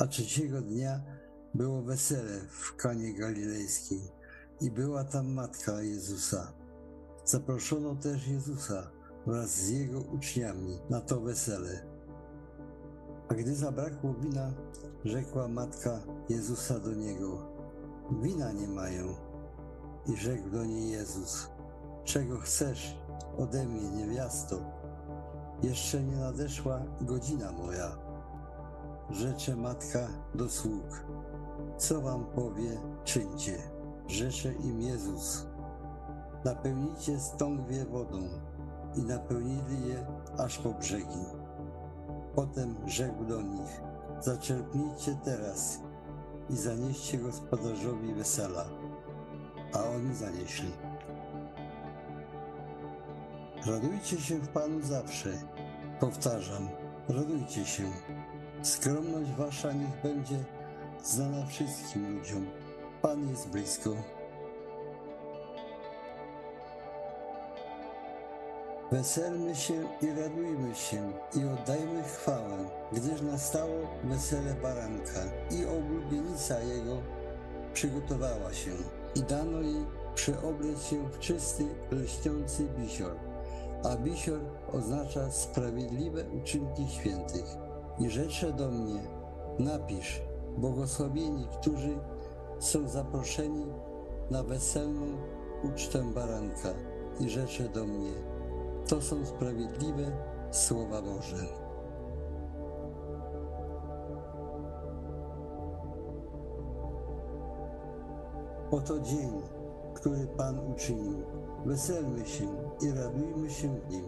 A trzeciego dnia było wesele w Kanie Galilejskiej i była tam matka Jezusa. Zaproszono też Jezusa wraz z jego uczniami na to wesele. A gdy zabrakło wina, rzekła matka Jezusa do niego: Wina nie mają. I rzekł do niej Jezus: Czego chcesz ode mnie, niewiasto? Jeszcze nie nadeszła godzina moja. Rzecze matka do sług: Co wam powie, czyńcie. Rzecze im Jezus: Napełnijcie stągwie wodą. I napełnili je aż po brzegi. Potem rzekł do nich: Zaczerpnijcie teraz i zanieście gospodarzowi wesela. A oni zanieśli. Radujcie się w Panu zawsze. Powtarzam, radujcie się. Skromność wasza niech będzie znana wszystkim ludziom. Pan jest blisko. Weselmy się i radujmy się i oddajmy chwałę, gdyż nastało wesele baranka i oblubienica jego przygotowała się i dano jej przeoblec się w czysty, lśniący bisior, a bisior oznacza sprawiedliwe uczynki świętych. I rzecze do mnie, napisz, błogosławieni, którzy są zaproszeni na weselną ucztę baranka. I rzecze do mnie, to są sprawiedliwe słowa Boże. Oto dzień, który Pan uczynił. Weselmy się i radujmy się w nim.